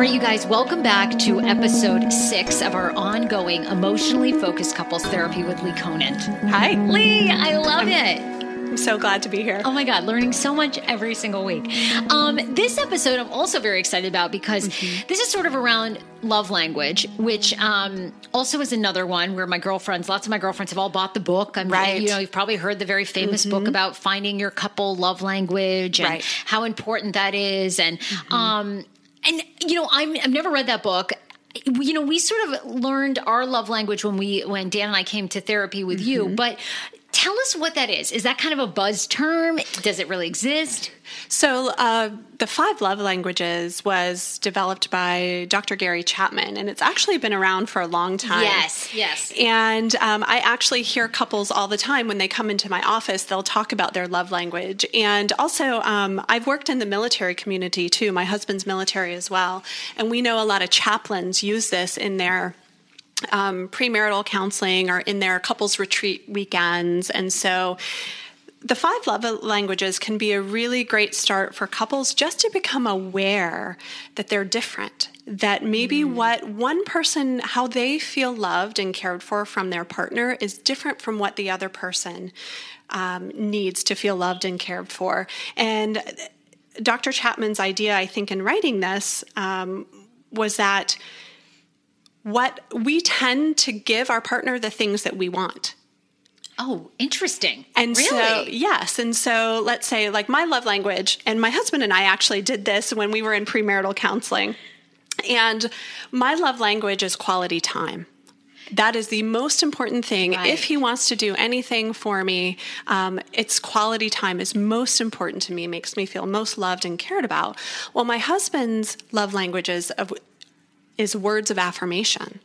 Right, you guys, welcome back to episode six of our ongoing emotionally focused couples therapy with Leigh Conant. Hi. Leigh, I love I'm, it. I'm so glad to be here. Oh my God, learning so much every single week. Um, this episode I'm also very excited about because mm-hmm. this is sort of around love language, which um, also is another one where my girlfriends, lots of my girlfriends have all bought the book. I'm, right. You know, you've probably heard the very famous mm-hmm. book about finding your couple love language and right. how important that is. And, mm-hmm. um, and you know, I'm, I've never read that book you know we sort of learned our love language when we when dan and i came to therapy with mm-hmm. you but Tell us what that is. Is that kind of a buzz term? Does it really exist? So, uh, the five love languages was developed by Dr. Gary Chapman, and it's actually been around for a long time. Yes, yes. And um, I actually hear couples all the time when they come into my office, they'll talk about their love language. And also, um, I've worked in the military community too. My husband's military as well. And we know a lot of chaplains use this in their um, premarital counseling or in their couples retreat weekends. And so the five love languages can be a really great start for couples just to become aware that they're different. That maybe mm. what one person, how they feel loved and cared for from their partner, is different from what the other person um, needs to feel loved and cared for. And Dr. Chapman's idea, I think, in writing this um, was that what we tend to give our partner the things that we want. Oh, interesting. And really? so, yes. And so, let's say, like, my love language, and my husband and I actually did this when we were in premarital counseling. And my love language is quality time. That is the most important thing. Right. If he wants to do anything for me, um, it's quality time is most important to me, makes me feel most loved and cared about. Well, my husband's love languages of, is words of affirmation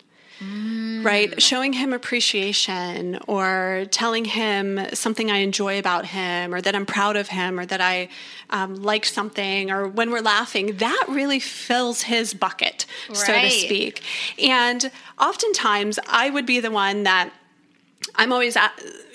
right? Showing him appreciation or telling him something I enjoy about him or that I'm proud of him or that I um, like something or when we're laughing, that really fills his bucket, so to speak. And oftentimes I would be the one that I'm always,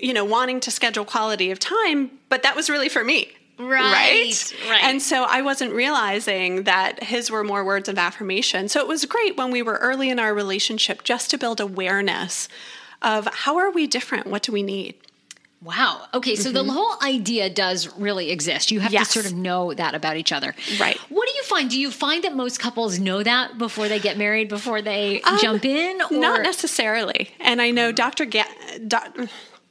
you know, wanting to schedule quality of time, but that was really for me. Right, right. And so I wasn't realizing that his were more words of affirmation. So it was great when we were early in our relationship just to build awareness of how are we different? What do we need? Wow. Okay, so the whole idea does really exist. You have Mm-hmm. Yes. to sort of know that about each other. Right. What do you find? Do you find that most couples know that before they get married, before they jump in? Or Um, Not necessarily. And I know Dr. Ga- doc-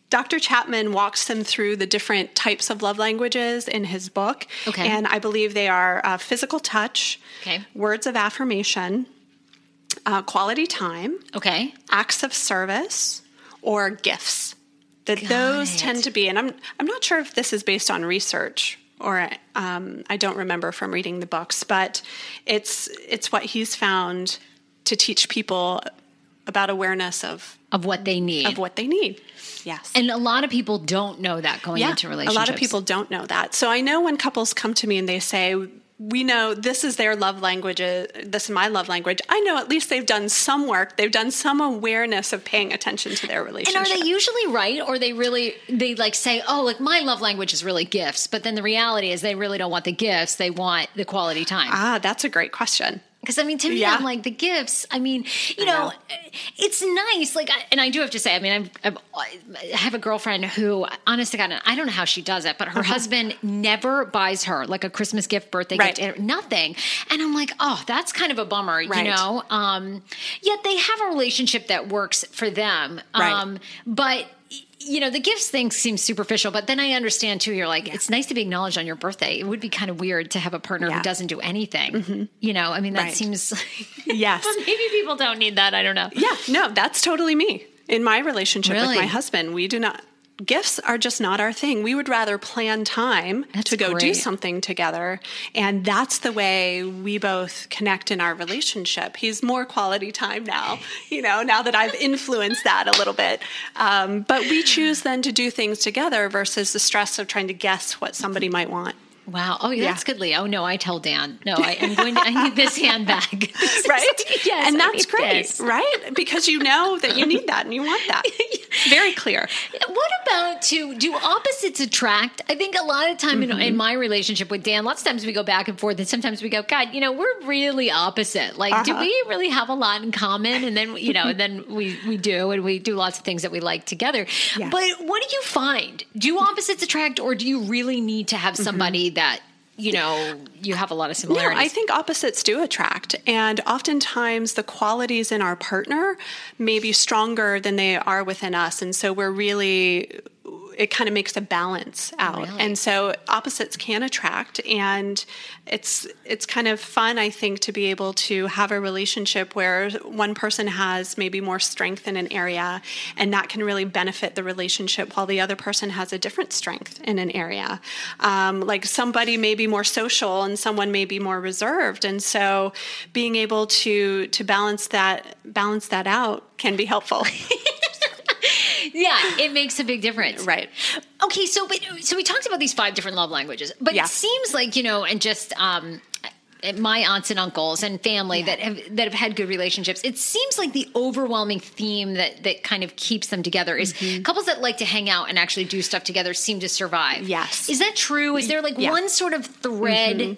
Dr. Chapman walks them through the different types of love languages in his book. Okay. And I believe they are uh, physical touch, Okay. words of affirmation, uh, quality time, Okay. acts of service or gifts that Got those it. tend to be and i'm i'm not sure if this is based on research or um, i don't remember from reading the books but it's it's what he's found to teach people about awareness of Of what they need. of what they need yes and a lot of people don't know that going yeah, into a lot of people don't know that. So I know when couples come to me and they say, "We know this is their love language. uh, This is my love language." I know at least they've done some work. They've done some awareness of paying attention to their relationship. And are they usually right, or they really they like say, "Oh, like my love language is really gifts," but then the reality is they really don't want the gifts; they want the quality time. ah, that's a great question. Because I mean, to me, Yeah. I'm like the gifts. I mean, you know, know. it's nice. Like, I, and I do have to say, I mean, I've, I've, I have a girlfriend who, honest to God, I don't know how she does it, but her husband never buys her like a Christmas gift, birthday Right. gift, nothing. And I'm like, oh, that's kind of a bummer, Right. you know. Um, yet they have a relationship that works for them. Right. Um, but you know, the gifts thing seems superficial, but then I understand too. You're like, it's nice to be acknowledged on your birthday. It would be kind of weird to have a partner who doesn't do anything. Mm-hmm. You know, I mean, that Right. seems. Yes. but maybe people don't need that. I don't know. Yeah, no, that's totally me. In my relationship Really? with my husband, we do not gifts are just not our thing. We would rather plan time That's to go do something together, and that's the way we both connect in our relationship. He's more quality time now, you know, now that I've influenced that a little bit. Um, but we choose then to do things together versus the stress of trying to guess what somebody might want. Wow. Oh, yeah, Yeah. that's good, Leigh. Oh no, I tell Dan. No, I, I'm going. To, I need this handbag. Right? yes, and that's great, this. right? Because you know that you need that and you want that. Very clear. What about to do opposites attract? I think a lot of time in, Mm-hmm. in my relationship with Dan, lots of times we go back and forth, and sometimes we go, God, you know, we're really opposite. Like, do Uh-huh. we really have a lot in common? And then you know, and then we we do, and we do lots of things that we like together. Yes. But what do you find? Do opposites attract, or do you really need to have somebody that you know you have a lot of Mm-hmm. No, similarities? I think opposites do attract. And oftentimes the qualities in our partner may be stronger than they are within us. And so we're really, it kind of makes a balance out. Really? And so opposites can attract. And it's, it's kind of fun, I think, to be able to have a relationship where one person has maybe more strength in an area and that can really benefit the relationship while the other person has a different strength in an area. Um, like somebody may be more social and someone may be more reserved. And so being able to, to balance that, balance that out can be helpful. yeah, it makes a big difference. right. Okay, so but so we talked about these five different love languages, but Yeah. it seems like you know, and just um, my aunts and uncles and family that have that have had good relationships. It seems like the overwhelming theme that that kind of keeps them together is Mm-hmm. couples that like to hang out and actually do stuff together seem to survive. Yes. is that true? Is there like Yeah. Mm-hmm. one sort of thread?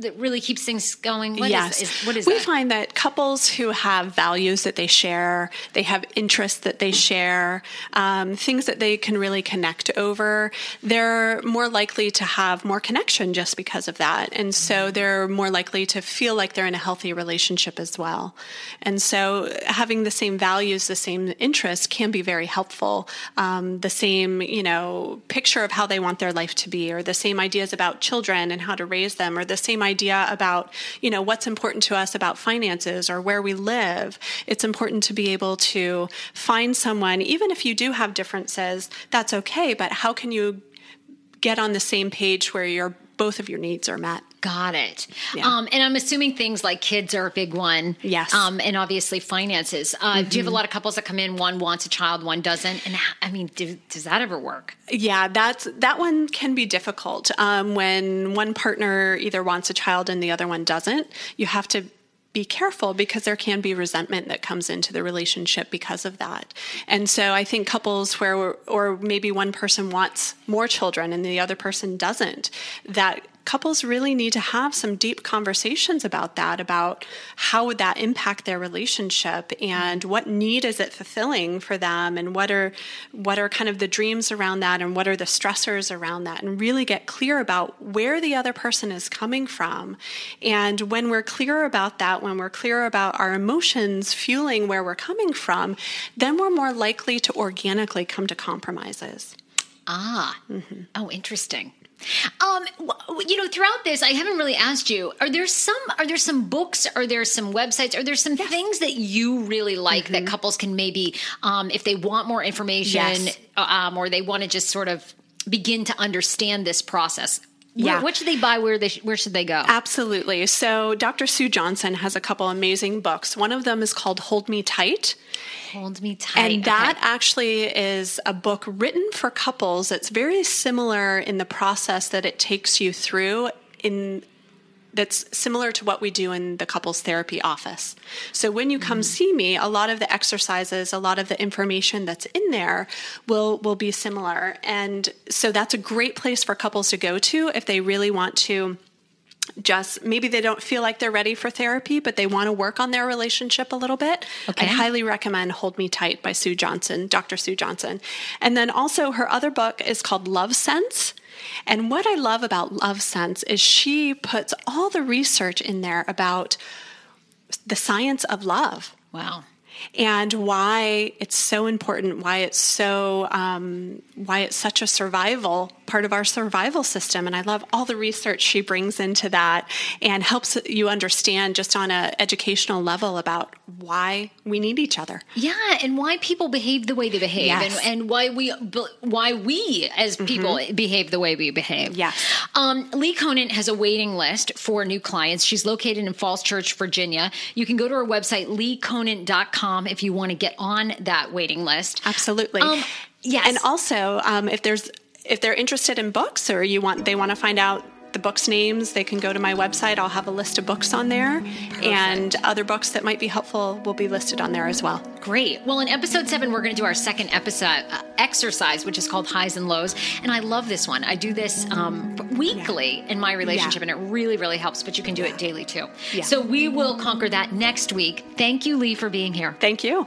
that really keeps things going? What yes. Is, is, what is we that? find that couples who have values that they share, they have interests that they share, um, things that they can really connect over, they're more likely to have more connection just because of that. And so mm-hmm. they're more likely to feel like they're in a healthy relationship as well. And so having the same values, the same interests can be very helpful. Um, the same, you know, picture of how they want their life to be, or the same ideas about children and how to raise them, or the same idea about, you know, what's important to us about finances or where we live. It's important to be able to find someone, even if you do have differences, that's okay, but how can you get on the same page where you're both of your needs are met. Got it. Yeah. Um, and I'm assuming things like kids are a big one. Yes. Um, and obviously finances. Uh, mm-hmm. Do you have a lot of couples that come in? One wants a child, one doesn't. And I mean, do, does that ever work? Yeah, that's that one can be difficult um, when one partner either wants a child and the other one doesn't. You have to be careful because there can be resentment that comes into the relationship because of that. And so I think couples where, or maybe one person wants more children and the other person doesn't, that couples really need to have some deep conversations about that about how would that impact their relationship and what need is it fulfilling for them and what are what are kind of the dreams around that and what are the stressors around that and really get clear about where the other person is coming from. And when we're clear about that when we're clear about our emotions fueling where we're coming from then we're more likely to organically come to compromises. Ah. Mm-hmm. oh interesting um, you know, throughout this, I haven't really asked you: Are there some? Are there some books? Are there some websites? Are there some yes. things that you really like mm-hmm. that couples can maybe, um, if they want more information, yes. um, or they want to just sort of begin to understand this process? Yeah. Where, what should they buy? Where they where should they go? Absolutely. So Dr. Sue Johnson has a couple amazing books. One of them is called Hold Me Tight. Hold Me Tight. And that okay. actually is a book written for couples. It's very similar in the process that it takes you through in that's similar to what we do in the couples therapy office. So when you come mm. see me, a lot of the exercises, a lot of the information that's in there will will be similar. And so that's a great place for couples to go to if they really want to just maybe they don't feel like they're ready for therapy, but they want to work on their relationship a little bit. Okay. I highly recommend Hold Me Tight by Sue Johnson, Dr. Sue Johnson. And then also her other book is called Love Sense. And what I love about Love Sense is she puts all the research in there about the science of love. Wow and why it's so important, why it's so um, why it's such a survival part of our survival system. And I love all the research she brings into that and helps you understand just on an educational level about why we need each other. Yeah, and why people behave the way they behave, yes. and, and why we why we as mm-hmm. people mm-hmm. behave the way we behave. Yes. Um, Leigh Conant has a waiting list for new clients. She's located in Falls Church, Virginia. You can go to her website leighconant.com if you want to get on that waiting list. Absolutely. Um, yes. And also, um, if there's if they're interested in books or you want they want to find out the books names, they can go to my website. I'll have a list of books on there, Perfect. and other books that might be helpful will be listed on there as well. Great. Well, in episode seven, we're going to do our second episode uh, exercise, which is called highs and lows. And I love this one. I do this um, weekly yeah. in my relationship, yeah. and it really, really helps. But you can do it daily too. Yeah. So we will conquer that next week. Thank you, Leigh, for being here. Thank you.